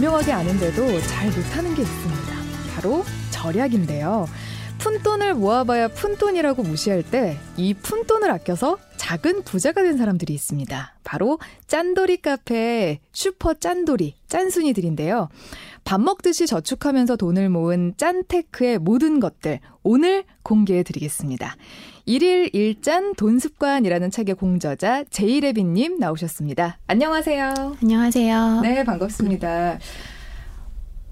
분명하게 아는데도 잘 못하는 게 있습니다. 바로 절약인데요. 푼돈을 모아봐야 푼돈이라고 무시할 때 이 푼돈을 아껴서 작은 부자가 된 사람들이 있습니다. 바로 짠돌이 카페 슈퍼 짠돌이 짠순이들인데요. 밥 먹듯이 저축하면서 돈을 모은 짠테크의 모든 것들 오늘 공개해 드리겠습니다. 일일 일짠 돈습관이라는 책의 공저자 제이레빈님 나오셨습니다. 안녕하세요. 안녕하세요. 네, 반갑습니다.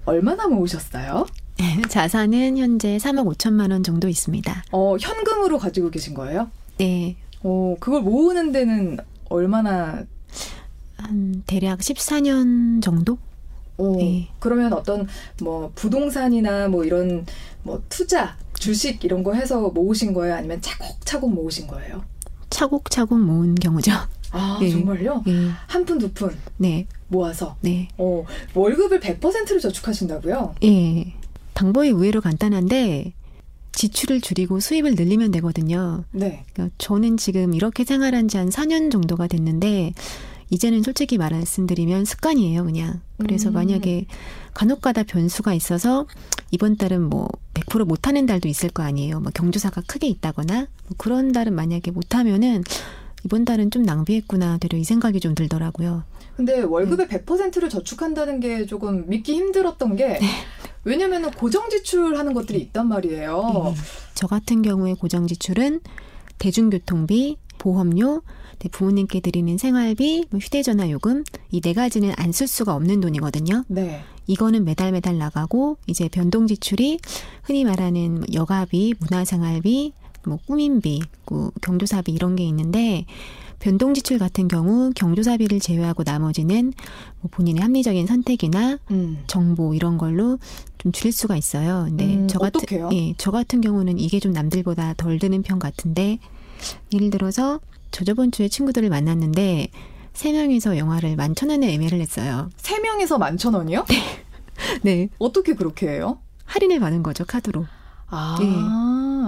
얼마나 모으셨어요? 자산은 현재 3억 5천만 원 정도 있습니다. 어, 현금으로 가지고 계신 거예요? 네. 어, 그걸 모으는 데는 얼마나 한 대략 14년 정도? 어, 네. 그러면 어떤 뭐 부동산이나 뭐 이런 뭐 투자, 주식 이런 거 해서 모으신 거예요? 아니면 차곡차곡 모으신 거예요? 차곡차곡 모은 경우죠. 아, 네. 정말요? 네. 한 푼, 두 푼 네. 모아서 네. 어, 월급을 100%를 저축하신다고요? 예. 방법이 의외로 간단한데 지출을 줄이고 수입을 늘리면 되거든요. 네. 그러니까 저는 지금 이렇게 생활한 지 한 4년 정도가 됐는데 이제는 솔직히 말씀드리면 습관이에요, 그냥. 그래서 음. 만약에 간혹가다 변수가 있어서 이번 달은 뭐 100% 못하는 달도 있을 거 아니에요. 뭐 경조사가 크게 있다거나 뭐 그런 달은 만약에 못하면은 이번 달은 좀 낭비했구나 되려 이 생각이 좀 들더라고요. 근데 월급의 100%를 저축한다는 게 조금 믿기 힘들었던 게 왜냐면은 고정 지출하는 것들이 있단 말이에요. 음. 저 같은 경우에 고정 지출은 대중교통비, 보험료, 네, 부모님께 드리는 생활비, 뭐 휴대전화 요금 이 네 가지는 안 쓸 수가 없는 돈이거든요. 네. 이거는 매달 매달 나가고 이제 변동 지출이 흔히 말하는 뭐 여가비, 문화생활비, 뭐 꾸민비, 그 경조사비 이런 게 있는데 변동 지출 같은 경우 경조사비를 제외하고 나머지는 뭐 본인의 합리적인 선택이나 음. 정보 이런 걸로 좀 줄일 수가 있어요. 근데 음, 저 같은 어떡해요? 예, 저 같은 경우는 이게 좀 남들보다 덜 드는 편 같은데 예를 들어서 저 저번 주에 친구들을 만났는데 세 명이서 영화를 만 천 원에 예매를 했어요. 세 명에서 만 천 원이요? 네, 어떻게 그렇게 해요? 할인을 받은 거죠 카드로. 아, 네.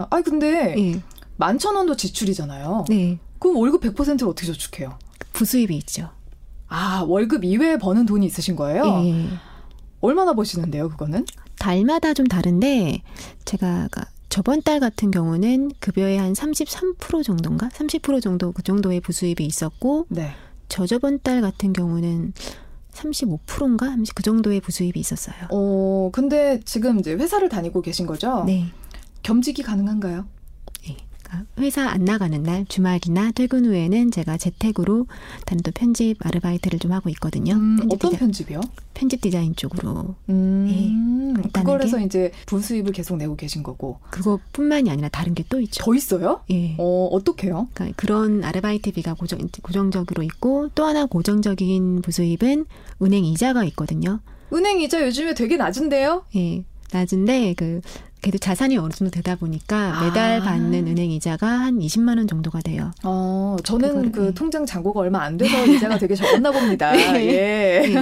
아니 근데 예, 만천 원도 지출이잖아요. 네, 그럼 월급 100%를 어떻게 저축해요? 부수입이 있죠. 아, 월급 이외에 버는 돈이 있으신 거예요? 예, 얼마나 버시는데요, 그거는? 달마다 좀 다른데 제가 가- 저번 달 같은 경우는 급여의 한 33% 정도인가? 30% 정도 그 정도의 부수입이 있었고 네. 저저번 달 같은 경우는 35%인가? 그 정도의 부수입이 있었어요. 어, 근데 지금 이제 회사를 다니고 계신 거죠? 네. 겸직이 가능한가요? 예. 회사 안 나가는 날, 주말이나 퇴근 후에는 제가 재택으로 단도 편집 아르바이트를 좀 하고 있거든요. 음, 편집, 어떤 디자, 편집이요? 편집 디자인 쪽으로. 음, 간단하게. 그걸 해서 이제 부수입을 계속 내고 계신 거고. 그것뿐만이 아니라 다른 게 또 있죠. 더 있어요? 예. 어, 어떻게요? 그러니까 그런 아르바이트비가 고정, 고정적으로 있고 또 하나 고정적인 부수입은 은행 이자가 있거든요. 은행 이자 요즘에 되게 낮은데요? 예. 낮은데 그 그래도 자산이 어느 정도 되다 보니까 매달 아. 받는 은행 이자가 한 20만 원 정도가 돼요. 어, 저는 그거를, 그 예. 통장 잔고가 얼마 안 돼서 이자가 되게 적었나 봅니다. 예. 예.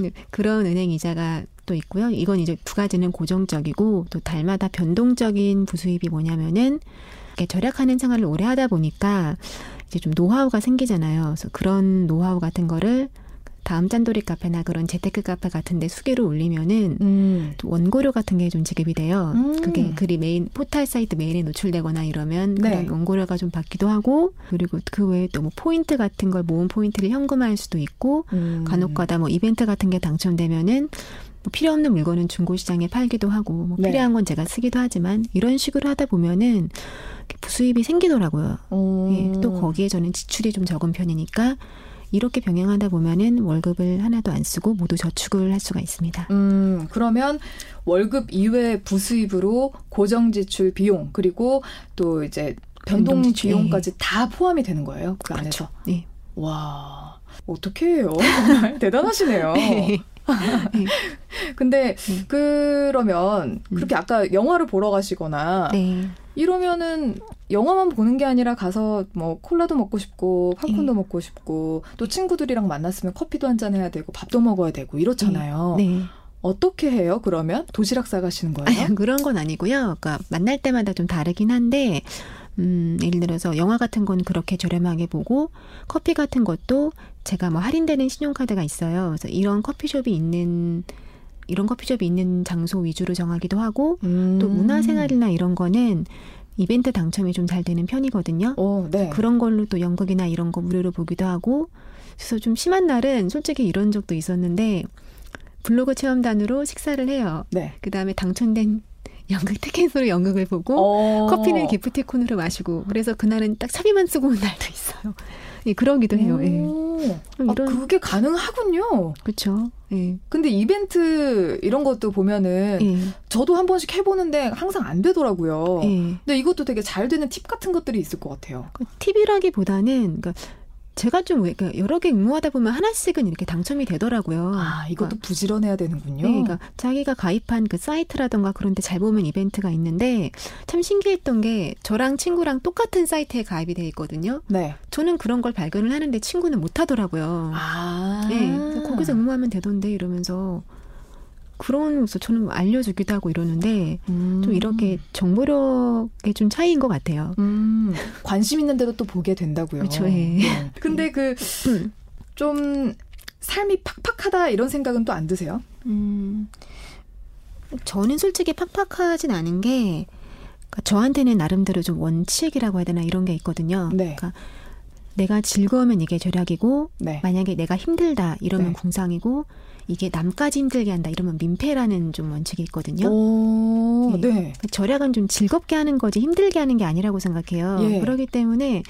네, 그런 은행 이자가 또 있고요. 이건 이제 두 가지는 고정적이고 또 달마다 변동적인 부수입이 뭐냐면은 이렇게 절약하는 생활을 오래 하다 보니까 이제 좀 노하우가 생기잖아요. 그래서 그런 노하우 같은 거를 다음 짠돌이 카페나 그런 재테크 카페 같은데 수기로 올리면은 음. 또 원고료 같은 게 좀 지급이 돼요. 음. 그게 글이 메인 포탈 사이트 메인에 노출되거나 이러면 네. 그런 원고료가 좀 받기도 하고 그리고 그 외에 또 뭐 포인트 같은 걸 모은 포인트를 현금화할 수도 있고 음. 간혹가다 뭐 이벤트 같은 게 당첨되면은 뭐 필요 없는 물건은 중고 시장에 팔기도 하고 뭐 네. 필요한 건 제가 쓰기도 하지만 이런 식으로 하다 보면은 부수입이 생기더라고요. 어. 예, 또 거기에 저는 지출이 좀 적은 편이니까 이렇게 병행하다 보면은 월급을 하나도 안 쓰고 모두 저축을 할 수가 있습니다. 음, 그러면 월급 이외 부수입으로 고정 지출 비용 그리고 또 이제 변동 비용까지 다 포함이 되는 거예요. 그 안에서. 네. 와. 어떻게 해요? 정말 대단하시네요. 근데 네. 그러면 음. 그렇게 아까 영화를 보러 가시거나 네. 이러면은 영화만 보는 게 아니라 가서 뭐 콜라도 먹고 싶고 팝콘도 네. 먹고 싶고 또 친구들이랑 만났으면 커피도 한 잔 해야 되고 밥도 먹어야 되고 이렇잖아요. 네. 어떻게 해요? 그러면 도시락 싸가시는 거예요? 아니, 그런 건 아니고요. 그러니까 만날 때마다 좀 다르긴 한데 음, 예를 들어서 영화 같은 건 그렇게 저렴하게 보고 커피 같은 것도 제가 뭐 할인되는 신용카드가 있어요. 그래서 이런 커피숍이 있는 이런 커피숍이 있는 장소 위주로 정하기도 하고 음. 또 문화생활이나 이런 거는 이벤트 당첨이 좀 잘 되는 편이거든요. 어, 네. 그런 걸로 또 연극이나 이런 거 무료로 보기도 하고 그래서 좀 심한 날은 솔직히 이런 적도 있었는데 블로그 체험단으로 식사를 해요. 네. 그 다음에 당첨된 연극 티켓으로 연극을 보고 어. 커피는 기프티콘으로 마시고 그래서 그날은 딱 차비만 쓰고 온 날도 있어요. 예, 그러기도 해요. 예. 오. 아, 이런- 그게 가능하군요. 그렇죠. 예. 근데 이벤트 이런 것도 보면은 예. 저도 한 번씩 해보는데 항상 안 되더라고요. 예. 근데 이것도 되게 잘 되는 팁 같은 것들이 있을 것 같아요. 그 팁이라기보다는 그러니까 제가 좀 왜- 그러니까 여러 개 응모하다 보면 하나씩은 이렇게 당첨이 되더라고요. 아, 이것도 그러니까 부지런해야 되는군요. 네, 그러니까 자기가 가입한 그 사이트라던가 그런데 잘 보면 이벤트가 있는데 참 신기했던 게 저랑 친구랑 똑같은 사이트에 가입이 돼 있거든요. 네. 저는 그런 걸 발견을 하는데 친구는 못 하더라고요. 아. 네, 거기서 응모하면 되던데 이러면서 그러면서 저는 알려주기도 하고 이러는데 음. 좀 이렇게 정보력의 좀 차이인 것 같아요. 음, 관심 있는 대로 또 보게 된다고요. 그쵸, 예. 네. 근데 그좀 삶이 팍팍하다 이런 생각은 또 안 드세요? 음, 저는 솔직히 팍팍하진 않은 게 그러니까 저한테는 나름대로 좀 원칙이라고 해야 되나 이런 게 있거든요. 네. 그러니까 내가 즐거우면 이게 절약이고 네. 만약에 내가 힘들다 이러면 네. 궁상이고 이게 남까지 힘들게 한다 이러면 민폐라는 좀 원칙이 있거든요. 오, 네. 네. 그 절약은 좀 즐겁게 하는 거지 힘들게 하는 게 아니라고 생각해요. 예. 그렇기 때문에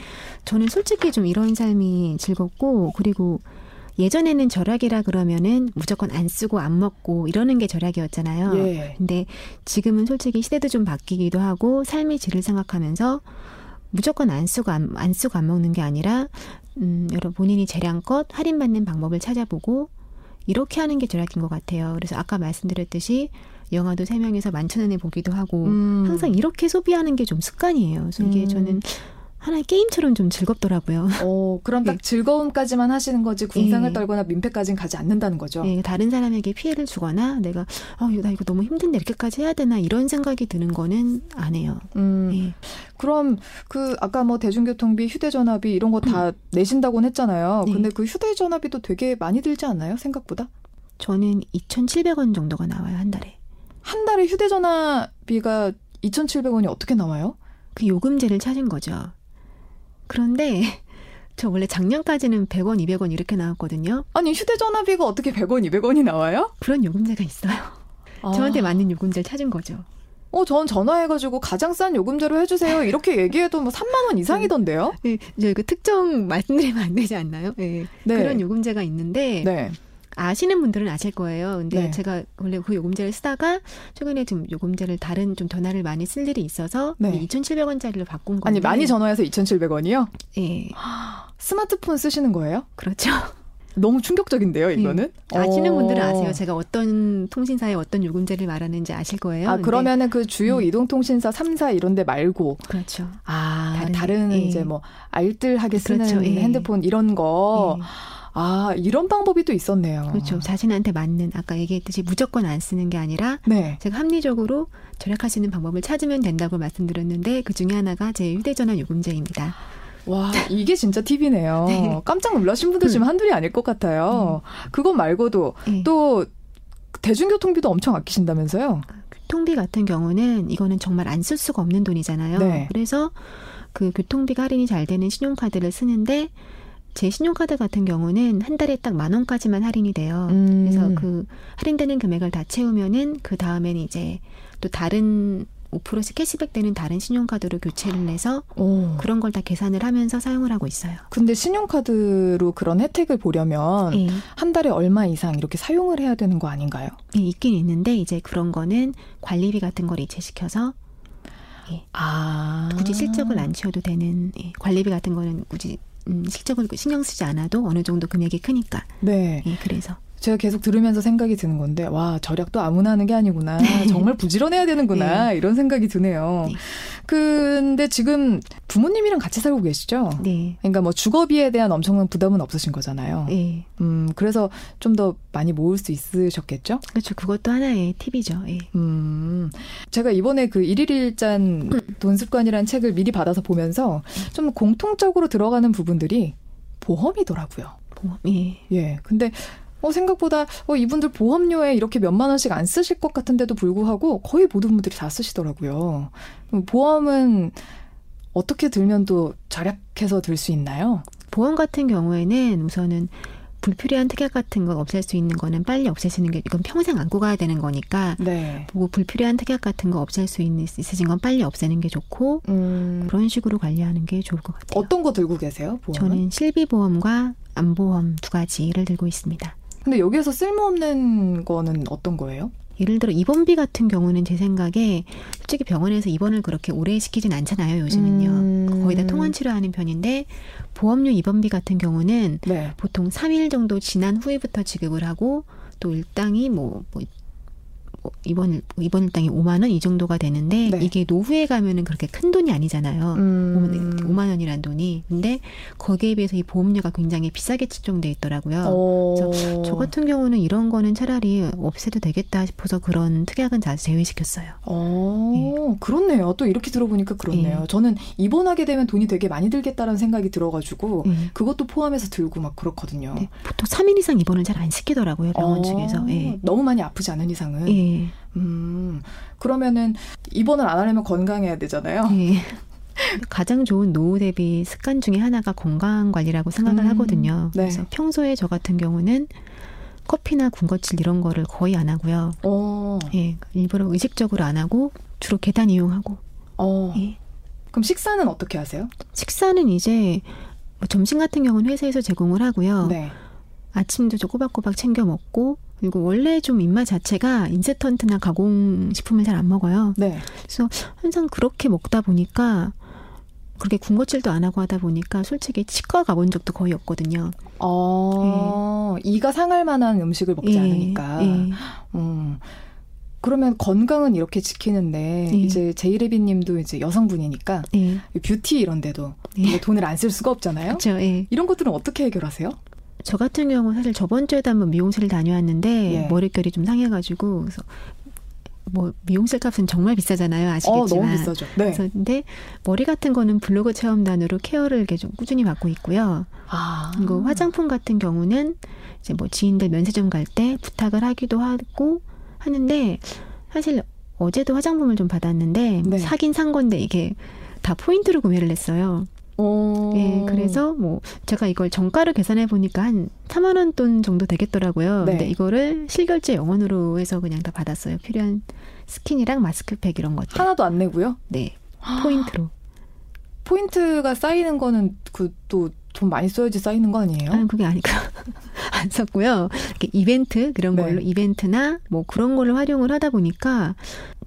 저는 솔직히 좀 이런 삶이 즐겁고 그리고 예전에는 절약이라 그러면은 무조건 안 쓰고 안 먹고 이러는 게 절약이었잖아요. 예. 근데 지금은 솔직히 시대도 좀 바뀌기도 하고 삶의 질을 생각하면서 무조건 안 쓰고 안, 안 쓰고 안 먹는 게 아니라 음, 여러 본인이 재량껏 할인받는 방법을 찾아보고 이렇게 하는 게 절약인 것 같아요. 그래서 아까 말씀드렸듯이 영화도 세 명에서 만천 원에 보기도 하고 음. 항상 이렇게 소비하는 게 좀 습관이에요. 그래서 이게 음. 저는 하나의 게임처럼 좀 즐겁더라고요. 어, 그럼 딱 네. 즐거움까지만 하시는 거지 궁상을 예. 떨거나 민폐까지는 가지 않는다는 거죠. 예, 다른 사람에게 피해를 주거나 내가 어, 나 이거 너무 힘든데 이렇게까지 해야 되나 이런 생각이 드는 거는 안 해요. 음, 예. 그럼 그 아까 뭐 대중교통비, 휴대전화비 이런 거다 내신다고는 했잖아요. 네. 근데 그 휴대전화비도 되게 많이 들지 않나요? 생각보다? 저는 2,700원 정도가 나와요, 한 달에. 한 달에 휴대전화비가 2,700원이 어떻게 나와요? 그 요금제를 찾은 거죠. 그런데 저 원래 작년까지는 100원, 200원 이렇게 나왔거든요. 아니 휴대전화비가 어떻게 100원, 200원이 나와요? 그런 요금제가 있어요. 저한테 아. 맞는 요금제를 찾은 거죠. 어, 전 전화해가지고 가장 싼 요금제로 해주세요. 이렇게 얘기해도 뭐 3만 원 이상이던데요? 예, 이제 그 특정 말씀드리면 안 되지 않나요? 예. 네. 그런 요금제가 있는데 네. 아시는 분들은 아실 거예요. 근데 네. 제가 원래 그 요금제를 쓰다가 최근에 좀 요금제를 다른 좀 전화를 많이 쓸 일이 있어서 네. 2,700원짜리로 바꾼 건데 아니 많이 전화해서 2,700원이요? 예. 스마트폰 쓰시는 거예요? 그렇죠. 너무 충격적인데요, 이거는. 아시는 어. 분들은 아세요. 제가 어떤 통신사에 어떤 요금제를 말하는지 아실 거예요. 아, 그러면은 그 주요 음. 이동통신사 3사 이런 데 말고 그렇죠. 아, 다른, 다른, 예. 이제 뭐 알뜰하게 쓰는 그렇죠, 예. 핸드폰 이런 거. 예. 아, 이런 방법이 또 있었네요. 그렇죠. 자신한테 맞는 아까 얘기했듯이 무조건 안 쓰는 게 아니라 네. 제가 합리적으로 절약할 수 있는 방법을 찾으면 된다고 말씀드렸는데 그 중에 하나가 제 휴대전화 요금제입니다. 와, 이게 진짜 팁이네요. 네. 깜짝 놀라신 분들 지금 한둘이 아닐 것 같아요. 그것 말고도 예. 또 대중교통비도 엄청 아끼신다면서요? 교통비 같은 경우는 이거는 정말 안 쓸 수가 없는 돈이잖아요. 네. 그래서 그 교통비가 할인이 잘 되는 신용카드를 쓰는데 제 신용카드 같은 경우는 한 달에 딱 만 원까지만 할인이 돼요. 음. 그래서 그 할인되는 금액을 다 채우면은 그 다음에는 이제 또 다른 5%씩 캐시백 되는 다른 신용카드로 교체를 해서 오. 그런 걸 다 계산을 하면서 사용을 하고 있어요. 근데 신용카드로 그런 혜택을 보려면 예, 한 달에 얼마 이상 이렇게 사용을 해야 되는 거 아닌가요? 예, 있긴 있는데 이제 그런 거는 관리비 같은 걸 이체시켜서 아. 굳이 실적을 안 치워도 되는 예, 관리비 같은 거는 굳이 음, 실적을 신경 쓰지 않아도 어느 정도 금액이 크니까 네. 예, 그래서 제가 계속 들으면서 생각이 드는 건데, 와, 절약도 아무나 하는 게 아니구나. 정말 부지런해야 되는구나. 네. 이런 생각이 드네요. 네. 근데 지금 부모님이랑 같이 살고 계시죠? 네. 그러니까 뭐 주거비에 대한 엄청난 부담은 없으신 거잖아요. 네. 음, 그래서 좀 더 많이 모을 수 있으셨겠죠? 그렇죠. 그것도 하나의 팁이죠. 예. 음. 제가 이번에 그 일일일잔 돈 습관이라는 책을 미리 받아서 보면서 좀 공통적으로 들어가는 부분들이 보험이더라고요. 보험. 예. 예. 근데 어, 생각보다 어, 이분들 보험료에 이렇게 몇만 원씩 안 쓰실 것 같은데도 불구하고 거의 모든 분들이 다 쓰시더라고요. 보험은 어떻게 들면 또 절약해서 들 수 있나요? 보험 같은 경우에는 우선은 불필요한 특약 같은 거 없앨 수 있는 거는 빨리 없애시는 게 이건 평생 안고 가야 되는 거니까 네. 보고 불필요한 특약 같은 거 없앨 수 있는 있으신 건 빨리 없애는 게 좋고 음. 그런 식으로 관리하는 게 좋을 것 같아요. 어떤 거 들고 계세요? 보험은? 저는 실비보험과 암보험 두 가지를 들고 있습니다. 근데 여기에서 쓸모없는 거는 어떤 거예요? 예를 들어 입원비 같은 경우는 제 생각에 솔직히 병원에서 입원을 그렇게 오래 시키진 않잖아요 요즘은요 음. 거의 다 통원 치료하는 편인데 보험료 입원비 같은 경우는 네. 보통 3일 정도 지난 후에부터 지급을 하고 또 일당이 뭐, 뭐 이번 이번 일당이 5만 원 이 정도가 되는데 네. 이게 노후에 가면은 그렇게 큰 돈이 아니잖아요. 음. 5만 원이란 돈이. 근데 거기에 비해서 이 보험료가 굉장히 비싸게 측정돼 있더라고요. 오. 그래서 저 같은 경우는 이런 거는 차라리 없애도 되겠다 싶어서 그런 특약은 다 제외시켰어요. 어, 네. 그렇네요. 또 이렇게 들어보니까 그렇네요. 네. 저는 입원하게 되면 돈이 되게 많이 들겠다라는 생각이 들어가지고 네. 그것도 포함해서 들고 막 그렇거든요. 네. 보통 3일 이상 입원을 잘 안 시키더라고요 병원 어. 측에서. 예. 너무 많이 아프지 않은 이상은. 예. 음, 그러면은 입원을 안 하려면 건강해야 되잖아요. 네. 가장 좋은 노후 대비 습관 중에 하나가 건강 관리라고 생각을 음, 하거든요. 네. 그래서 평소에 저 같은 경우는 커피나 군것질 이런 거를 거의 안 하고요. 오. 예, 일부러 의식적으로 안 하고 주로 계단 이용하고. 어. 예. 그럼 식사는 어떻게 하세요? 식사는 이제 뭐 점심 같은 경우는 회사에서 제공을 하고요. 네. 아침도 좀 꼬박꼬박 챙겨 먹고 그리고 원래 좀 입맛 자체가 인세턴트나 가공식품을 잘 안 먹어요. 네. 그래서 항상 그렇게 먹다 보니까 그렇게 군것질도 안 하고 하다 보니까 솔직히 치과 가본 적도 거의 없거든요. 어, 네. 이가 상할 만한 음식을 먹지 네. 않으니까. 네. 음. 그러면 건강은 이렇게 지키는데 네. 이제 제이레비 님도 이제 여성분이니까 네. 뷰티 이런 데도 네. 돈을 안 쓸 수가 없잖아요. 그렇죠. 이런 것들은 어떻게 해결하세요? 저 같은 경우 사실 저번 주에도 한번 미용실을 다녀왔는데 예. 머릿결이 좀 상해가지고 그래서 뭐 미용실 값은 정말 비싸잖아요. 아시겠지만. 어, 너무 비싸죠. 네. 그래서 근데 머리 같은 거는 블로그 체험단으로 케어를 이렇게 좀 꾸준히 받고 있고요. 아. 그리고 화장품 같은 경우는 이제 뭐 지인들 면세점 갈 때 부탁을 하기도 하고 하는데 사실 어제도 화장품을 좀 받았는데 네. 사긴 산 건데 이게 다 포인트로 구매를 했어요. 오. 예, 그래서 뭐 제가 이걸 정가를 계산해 보니까 한 4만 원 돈 정도 되겠더라고요. 네. 근데 이거를 실결제 영원으로 해서 그냥 다 받았어요. 필요한 스킨이랑 마스크팩 이런 것들. 하나도 안 내고요? 네. 포인트로. 포인트가 쌓이는 거는 그또 돈 많이 써야지 쌓이는 거 아니에요? 아니, 그게 아니고 안 썼고요. 이렇게 이벤트 그런 네. 걸로 네. 이벤트나 뭐 그런 걸로 활용을 하다 보니까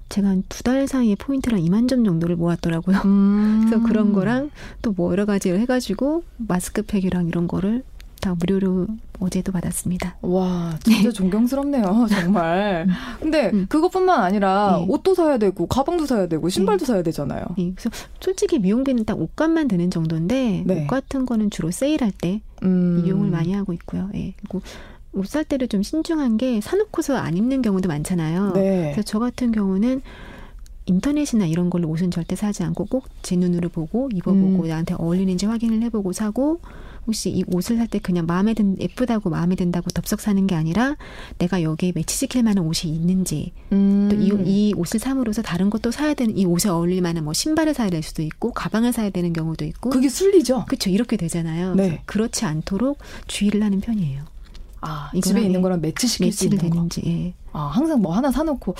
제가 한 두 달 사이에 포인트랑 2만 점 정도를 모았더라고요. 음. 그래서 그런 거랑 또 뭐 여러 가지를 해가지고 마스크팩이랑 이런 거를 다 무료로 어제도 받았습니다. 와, 진짜 네. 존경스럽네요, 정말. 음. 근데 음. 그것뿐만 아니라 네. 옷도 사야 되고, 가방도 사야 되고, 신발도 네. 사야 되잖아요. 네. 그래서 솔직히 미용비는 딱 옷값만 드는 정도인데, 네. 옷 같은 거는 주로 세일할 때 음. 이용을 많이 하고 있고요. 예. 그리고 옷 살 때를 좀 신중한 게 사놓고서 안 입는 경우도 많잖아요. 네. 그래서 저 같은 경우는 인터넷이나 이런 걸로 옷은 절대 사지 않고 꼭 제 눈으로 보고 입어보고 음. 나한테 어울리는지 확인을 해보고 사고 혹시 이 옷을 살 때 그냥 마음에 든 예쁘다고 마음에 든다고 덥석 사는 게 아니라 내가 여기에 매치시킬 만한 옷이 있는지 음. 또이 이 옷을 삼으로써 다른 것도 사야 되는 이 옷에 어울릴 만한 뭐 신발을 사야 될 수도 있고 가방을 사야 되는 경우도 있고 그게 순리죠. 그렇죠. 이렇게 되잖아요. 네. 그렇지 않도록 주의를 하는 편이에요. 아, 집에 있는 거랑 매치시킬 수 있는 되는지. 거. 예. 아, 항상 뭐 하나 사놓고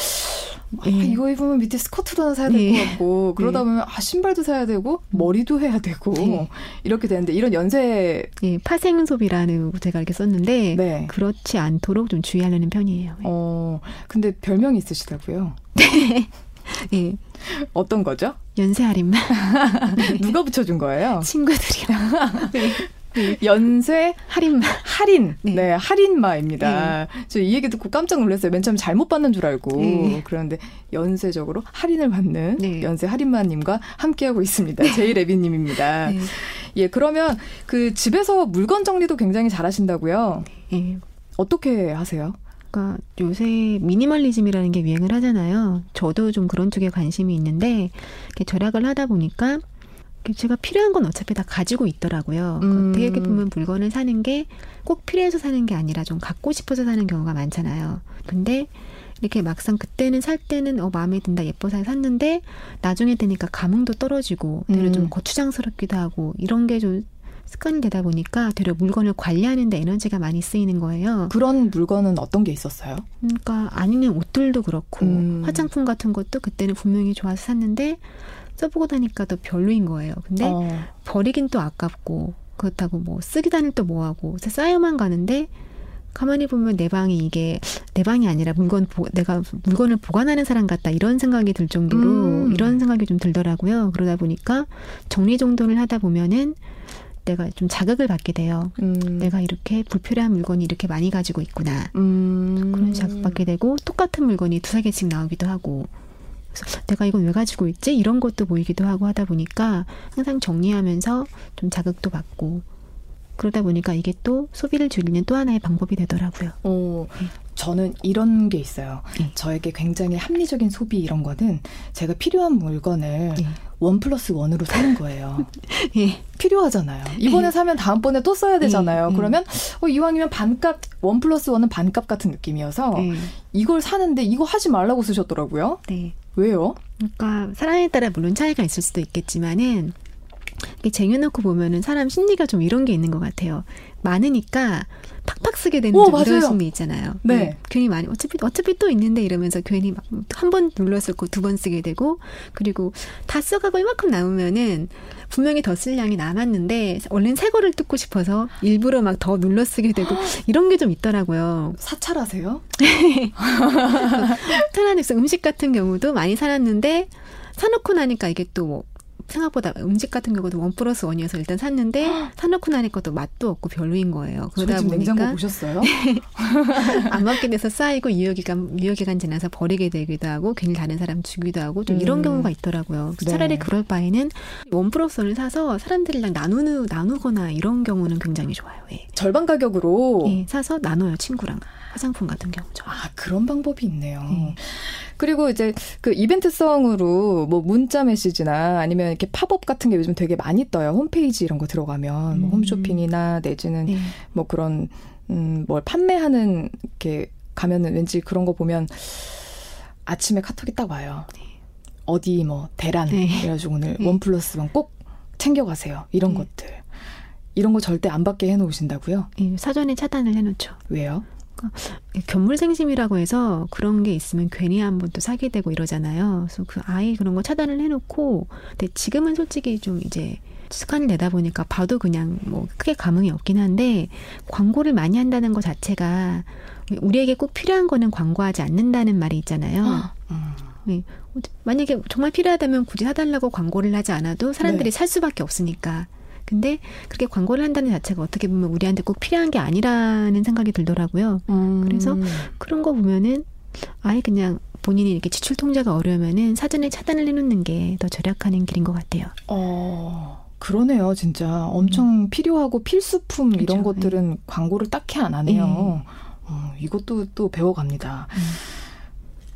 아, 예. 이거 입으면 밑에 스커트도 하나 사야 될것 예. 같고 그러다 예. 보면 아 신발도 사야 되고 머리도 해야 되고 예. 이렇게 되는데 이런 연세 예, 파생 소비라는 제가 이렇게 썼는데 네. 그렇지 않도록 좀 주의하려는 편이에요. 예. 어, 근데 별명이 있으시다고요? 네. 예. 어떤 거죠? 연세 할인만. 누가 붙여준 거예요? 친구들이요. 네. 연쇄 할인마. 할인. 네, 네 할인마입니다. 네. 저이 얘기 듣고 깜짝 놀랐어요. 맨 처음 잘못 받는 줄 알고. 네. 그런데 연쇄적으로 할인을 받는 네. 연쇄 할인마님과 함께하고 있습니다. 제이레비님입니다. 네. 예, 그러면 그 집에서 물건 정리도 굉장히 잘하신다고요? 네. 어떻게 하세요? 그러니까 요새 미니멀리즘이라는 게 유행을 하잖아요. 저도 좀 그런 쪽에 관심이 있는데 절약을 하다 보니까 제가 필요한 건 어차피 다 가지고 있더라고요. 음. 되게 보면 물건을 사는 게 꼭 필요해서 사는 게 아니라 좀 갖고 싶어서 사는 경우가 많잖아요. 근데 이렇게 막상 그때는 살 때는 어 마음에 든다 예뻐서 샀는데 나중에 되니까 감흥도 떨어지고 되려 음. 좀 거추장스럽기도 하고 이런 게 좀 습관이 되다 보니까 되려 물건을 관리하는 데 에너지가 많이 쓰이는 거예요. 그런 물건은 어떤 게 있었어요? 그러니까 아니면 옷들도 그렇고 음. 화장품 같은 것도 그때는 분명히 좋아서 샀는데 써보고 나니까 또 별로인 거예요. 근데 어. 버리긴 또 아깝고 그렇다고 뭐 쓰기 다닐 또 뭐하고 쌓여만 가는데 가만히 보면 내 방이 이게 내 방이 아니라 물건 보, 내가 물건을 보관하는 사람 같다 이런 생각이 들 정도로 음. 이런 생각이 좀 들더라고요. 그러다 보니까 정리정돈을 하다 보면은 내가 좀 자극을 받게 돼요. 음. 내가 이렇게 불필요한 물건이 이렇게 많이 가지고 있구나. 음. 그런 자극받게 되고 똑같은 물건이 두세 개씩 나오기도 하고. 그래서 내가 이걸 왜 가지고 있지? 이런 것도 보이기도 하고 하다 보니까 항상 정리하면서 좀 자극도 받고 그러다 보니까 이게 또 소비를 줄이는 또 하나의 방법이 되더라고요. 어, 네. 저는 이런 게 있어요. 네. 저에게 굉장히 합리적인 소비 이런 거는 제가 필요한 물건을 네. 원 플러스 원으로 사는 거예요. 예. 필요하잖아요. 이번에 예. 사면 다음번에 또 써야 되잖아요. 예. 그러면 어, 이왕이면 반값 원 플러스 원은 반값 같은 느낌이어서 이걸 사는데 이거 하지 말라고 쓰셨더라고요. 네. 왜요? 그러니까 사람에 따라 물론 차이가 있을 수도 있겠지만은 쟁여놓고 보면은 사람 심리가 좀 이런 게 있는 것 같아요. 많으니까 팍팍 쓰게 되는 오, 이런 심리 있잖아요. 네. 네. 괜히 많이 어차피 어차피 또 있는데 이러면서 괜히 막 한 번 눌렀을 거두번 쓰게 되고 그리고 다 써가고 이만큼 남으면은 분명히 더 쓸 양이 남았는데 얼른 새 거를 뜯고 싶어서 일부러 막 더 눌러 쓰게 되고 이런 게 좀 있더라고요. 사찰하세요? 편안해서 음식 같은 경우도 많이 사놨는데 사놓고 나니까 이게 또 생각보다 음식 같은 경우도 원 플러스 원이어서 일단 샀는데 사놓고 나니까 또 맛도 없고 별로인 거예요. 그러다 보니까 냉장고 보셨어요? 안 먹게 돼서 쌓이고 유효기간 유효기간 지나서 버리게 되기도 하고 괜히 다른 사람 주기도 하고 좀 이런 음. 경우가 있더라고요. 네. 차라리 그럴 바에는 원 플러스 원을 사서 사람들이랑 나누는 나누거나 이런 경우는 굉장히 좋아요. 예. 절반 가격으로 예, 사서 나눠요 친구랑 화장품 같은 경우죠. 아 그런 방법이 있네요. 예. 그리고 이제 그 이벤트성으로 뭐 문자 메시지나 아니면 이렇게 팝업 같은 게 요즘 되게 많이 떠요. 홈페이지 이런 거 들어가면 뭐 음. 홈쇼핑이나 내지는 네. 뭐 그런 음 뭘 판매하는 이렇게 가면은 왠지 그런 거 보면 아침에 카톡이 딱 와요. 네. 어디 뭐 대란 네. 그래가지고 오늘 네. one plus one 꼭 챙겨가세요. 이런 네. 것들. 이런 거 절대 안 받게 해놓으신다고요? 예, 사전에 차단을 해놓죠. 왜요? 그러니까 견물생심이라고 해서 그런 게 있으면 괜히 한 번 또 사게 되고 이러잖아요. 그래서 그 아예 그런 거 차단을 해놓고, 근데 지금은 솔직히 좀 이제 습관을 내다 보니까 봐도 그냥 뭐 크게 감흥이 없긴 한데 광고를 많이 한다는 것 자체가 우리에게 꼭 필요한 거는 광고하지 않는다는 말이 있잖아요. 음. 네. 만약에 정말 필요하다면 굳이 사달라고 광고를 하지 않아도 사람들이 네. 살 수밖에 없으니까. 근데 그렇게 광고를 한다는 자체가 어떻게 보면 우리한테 꼭 필요한 게 아니라는 생각이 들더라고요. 음. 그래서 그런 거 보면은 아예 그냥 본인이 이렇게 지출 통제가 어려우면은 사전에 차단을 해놓는 게 더 절약하는 길인 것 같아요. 어. 그러네요, 진짜. 엄청 음. 필요하고 필수품 그렇죠. 이런 것들은 네. 광고를 딱히 안 하네요. 네. 어, 이것도 또 배워갑니다. 음.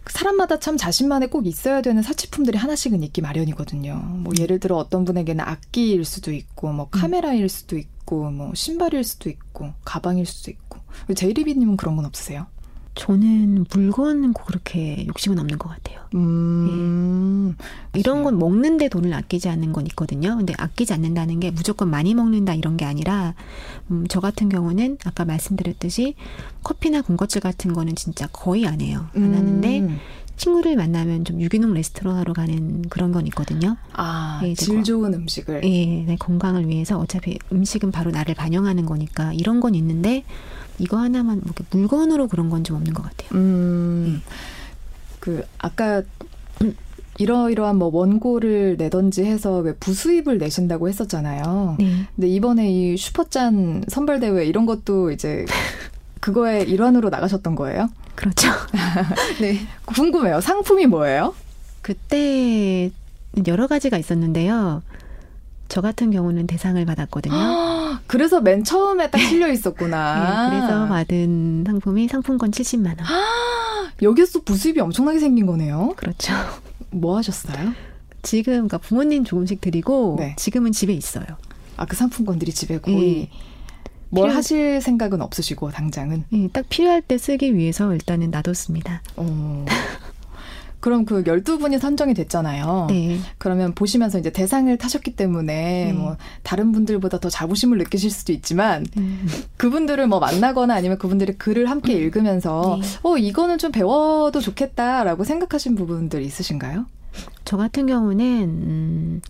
사람마다 참 자신만의 꼭 있어야 되는 사치품들이 하나씩은 있기 마련이거든요. 뭐 예를 들어 어떤 분에게는 악기일 수도 있고, 뭐 음. 카메라일 수도 있고, 뭐 신발일 수도 있고, 가방일 수도 있고. 제이리비님은 그런 건 없으세요? 저는 물건은 그렇게 욕심은 없는 것 같아요. 음, 예. 이런 건 먹는데 돈을 아끼지 않는 건 있거든요. 근데 아끼지 않는다는 게 무조건 많이 먹는다 이런 게 아니라, 음, 저 같은 경우는 아까 말씀드렸듯이 커피나 군것질 같은 거는 진짜 거의 안 해요. 안 음. 하는데, 친구를 만나면 좀 유기농 레스토랑 하러 가는 그런 건 있거든요. 아, 예, 질 좋은 음식을. 예, 네, 건강을 위해서 어차피 음식은 바로 나를 반영하는 거니까 이런 건 있는데, 이거 하나만 뭐 물건으로 그런 건 좀 없는 것 같아요. 음, 네. 그 아까 이러이러한 뭐 원고를 내던지 해서 왜 부수입을 내신다고 했었잖아요. 네. 근데 이번에 이 슈퍼짠 선발 대회 이런 것도 이제 그거의 일환으로 나가셨던 거예요? 그렇죠. 네. 궁금해요. 상품이 뭐예요? 그때 여러 가지가 있었는데요. 저 같은 경우는 대상을 받았거든요. 그래서 맨 처음에 딱 실려 있었구나. 네, 그래서 받은 상품이 상품권 70만 원. 여기서 부수입이 엄청나게 생긴 거네요. 그렇죠. 뭐 하셨어요? 지금 그러니까 부모님 조금씩 드리고 네. 지금은 집에 있어요. 아 그 상품권들이 집에 거의 네. 뭘 필요... 하실 생각은 없으시고 당장은? 네, 딱 필요할 때 쓰기 위해서 일단은 놔뒀습니다. 어. 그럼 그 12분이 선정이 됐잖아요. 네. 그러면 보시면서 이제 대상을 타셨기 때문에 네. 뭐 다른 분들보다 더 자부심을 느끼실 수도 있지만 음. 그분들을 뭐 만나거나 아니면 그분들의 글을 함께 음. 읽으면서 네. 어 이거는 좀 배워도 좋겠다라고 생각하신 부분들 있으신가요? 저 같은 경우는 음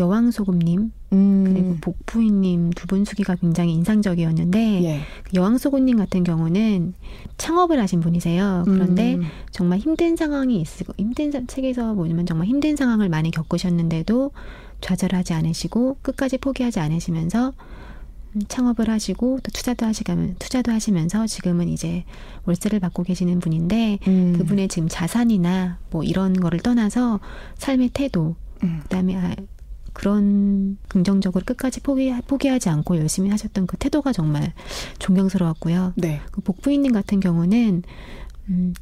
여왕소금님 음. 그리고 복부인님 두 분 수기가 굉장히 인상적이었는데 예. 여왕소금님 같은 경우는 창업을 하신 분이세요. 그런데 음. 정말 힘든 상황이 있고 힘든 책에서 보면 정말 힘든 상황을 많이 겪으셨는데도 좌절하지 않으시고 끝까지 포기하지 않으시면서 창업을 하시고 또 투자도 하시면 투자도 하시면서 지금은 이제 월세를 받고 계시는 분인데 음. 그분의 지금 자산이나 뭐 이런 거를 떠나서 삶의 태도 음. 그다음에 아, 그런 긍정적으로 끝까지 포기, 포기하지 않고 열심히 하셨던 그 태도가 정말 존경스러웠고요. 네. 그 복부인님 같은 경우는 음,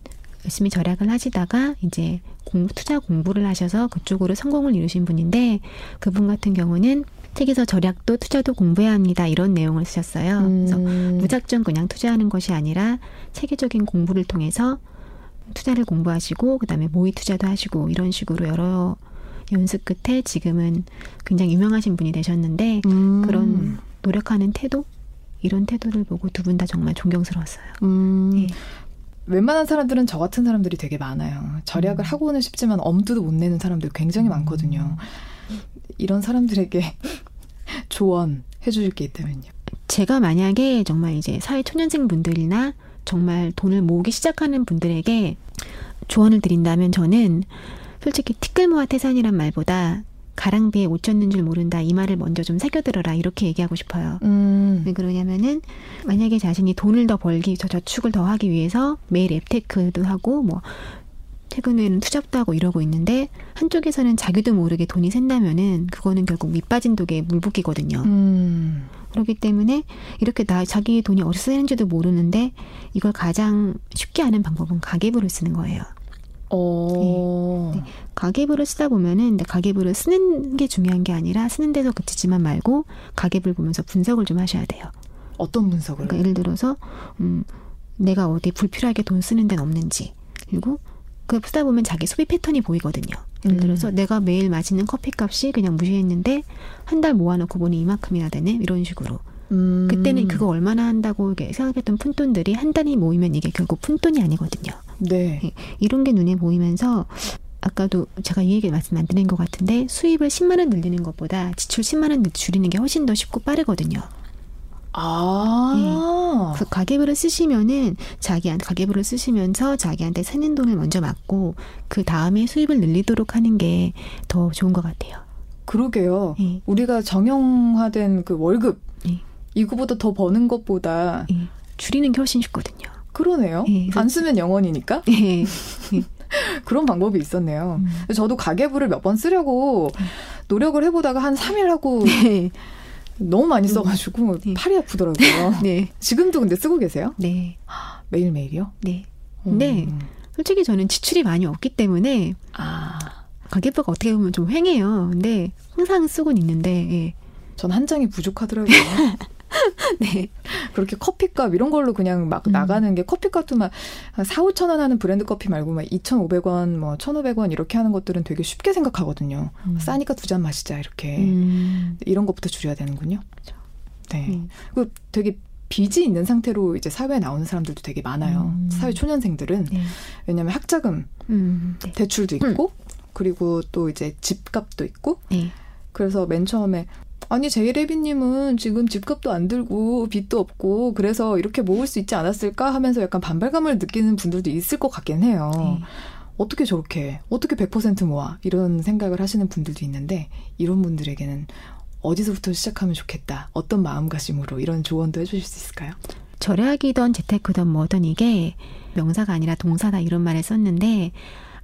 열심히 절약을 하시다가 이제 공부, 투자 공부를 하셔서 그쪽으로 성공을 이루신 분인데 그분 같은 경우는 책에서 절약도 투자도 공부해야 합니다. 이런 내용을 쓰셨어요. 음. 그래서 무작정 그냥 투자하는 것이 아니라 체계적인 공부를 통해서 투자를 공부하시고 그다음에 모의 투자도 하시고 이런 식으로 여러 연습 끝에 지금은 굉장히 유명하신 분이 되셨는데 음. 그런 노력하는 태도 이런 태도를 보고 두 분 다 정말 존경스러웠어요. 음. 네. 웬만한 사람들은 저 같은 사람들이 되게 많아요. 절약을 음. 하고는 싶지만 엄두도 못 내는 사람들 굉장히 음. 많거든요. 이런 사람들에게 조언해 주실 게 있다면요. 제가 만약에 정말 이제 사회 초년생 분들이나 정말 돈을 모으기 시작하는 분들에게 조언을 드린다면 저는 솔직히 티끌모아 태산이란 말보다 가랑비에 옷 젖는 줄 모른다 이 말을 먼저 좀 새겨들어라 이렇게 얘기하고 싶어요. 음. 왜 그러냐면은 만약에 자신이 돈을 더 벌기 저 저축을 더 하기 위해서 매일 앱테크도 하고 뭐 퇴근 후에는 투잡도 하고 이러고 있는데 한쪽에서는 자기도 모르게 돈이 샌다면은 그거는 결국 밑빠진 독에 물붓기거든요. 음. 그렇기 때문에 이렇게 나 자기의 돈이 어디서 새는지도 모르는데 이걸 가장 쉽게 하는 방법은 가계부를 쓰는 거예요. 어. 네. 네. 가계부를 쓰다 보면은 가계부를 쓰는 게 중요한 게 아니라 쓰는 데서 그치지만 말고 가계부를 보면서 분석을 좀 하셔야 돼요. 어떤 분석을? 그러니까 예를 들어서 음, 내가 어디 불필요하게 돈 쓰는 데는 없는지 그리고 그 쓰다 보면 자기 소비 패턴이 보이거든요. 예를 들어서 음. 내가 매일 마시는 커피 값이 그냥 무시했는데 한 달 모아놓고 보니 이만큼이나 되네 이런 식으로. 음. 그때는 그거 얼마나 한다고 생각했던 푼돈들이 한 단위 모이면 이게 결국 푼돈이 아니거든요. 네. 네. 이런 게 눈에 보이면서 아까도 제가 이 얘기 말씀 안 드린 것 같은데 수입을 10만 원 늘리는 것보다 지출 10만 원 줄이는 게 훨씬 더 쉽고 빠르거든요. 아. 네. 그 가계부를 쓰시면은 자기한테 가계부를 쓰시면서 자기한테 쓰는 돈을 먼저 막고 그 다음에 수입을 늘리도록 하는 게 더 좋은 것 같아요. 그러게요. 네. 우리가 정형화된 그 월급 네. 이거보다 더 버는 것보다 네. 줄이는 게 훨씬 쉽거든요. 그러네요. 네, 안 쓰면 영원이니까. 네. 그런 방법이 있었네요. 음. 저도 가계부를 몇 번 쓰려고 노력을 해보다가 한 3일 하고 네. 너무 많이 써가지고 네. 팔이 아프더라고요. 네. 지금도 근데 쓰고 계세요? 네. 매일 매일이요? 네. 근데 음. 솔직히 저는 지출이 많이 없기 때문에 아. 가계부가 어떻게 보면 좀 횡해요. 근데 항상 쓰곤 있는데 예. 전한 장이 부족하더라고요. 네. 그렇게 커피값 이런 걸로 그냥 막 음. 나가는 게 커피값도 막 4, 5천 원 하는 브랜드 커피 말고 막 2,500원, 뭐 1,500원 이렇게 하는 것들은 되게 쉽게 생각하거든요. 음. 싸니까 두 잔 마시자 이렇게. 음. 이런 것부터 줄여야 되는군요. 그렇죠. 네. 음. 그 되게 빚이 있는 상태로 이제 사회에 나오는 사람들도 되게 많아요. 음. 사회 초년생들은. 네. 왜냐하면 학자금, 음. 네. 대출도 있고, 그리고 또 이제 집값도 있고, 네. 그래서 맨 처음에 아니 제이레비님은 지금 집값도 안 들고 빚도 없고 그래서 이렇게 모을 수 있지 않았을까 하면서 약간 반발감을 느끼는 분들도 있을 것 같긴 해요. 네. 어떻게 저렇게 어떻게 100% 모아 이런 생각을 하시는 분들도 있는데 이런 분들에게는 어디서부터 시작하면 좋겠다. 어떤 마음가짐으로 이런 조언도 해주실 수 있을까요? 절약이던 재테크든 뭐든 이게 명사가 아니라 동사다 이런 말을 썼는데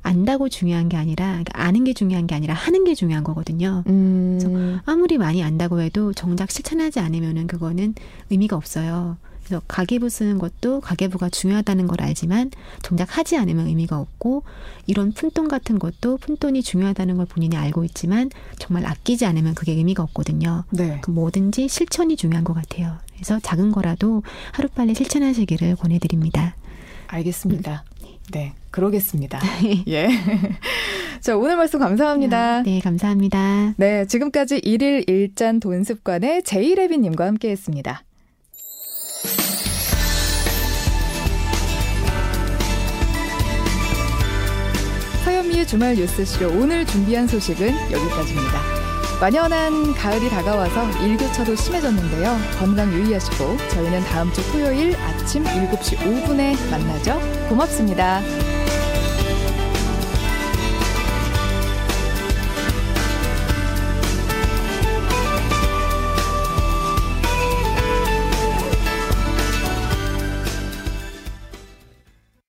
안다고 중요한 게 아니라 그러니까 아는 게 중요한 게 아니라 하는 게 중요한 거거든요. 음. 아무리 많이 안다고 해도 정작 실천하지 않으면은 그거는 의미가 없어요. 그래서 가계부 쓰는 것도 가계부가 중요하다는 걸 알지만 정작 하지 않으면 의미가 없고 이런 푼돈 같은 것도 푼돈이 중요하다는 걸 본인이 알고 있지만 정말 아끼지 않으면 그게 의미가 없거든요. 네. 그 뭐든지 실천이 중요한 것 같아요. 그래서 작은 거라도 하루빨리 실천하시기를 권해드립니다. 알겠습니다. 네, 그러겠습니다. 예. 자, 오늘 말씀 감사합니다. 네, 감사합니다. 네, 지금까지 일일 일잔 돈 습관의 제이레비님과 함께 했습니다. 서현미의 주말 뉴스쇼 오늘 준비한 소식은 여기까지입니다. 완연한 가을이 다가와서 일교차도 심해졌는데요. 건강 유의하시고 저희는 다음 주 토요일 아침 7시 5분에 만나죠. 고맙습니다.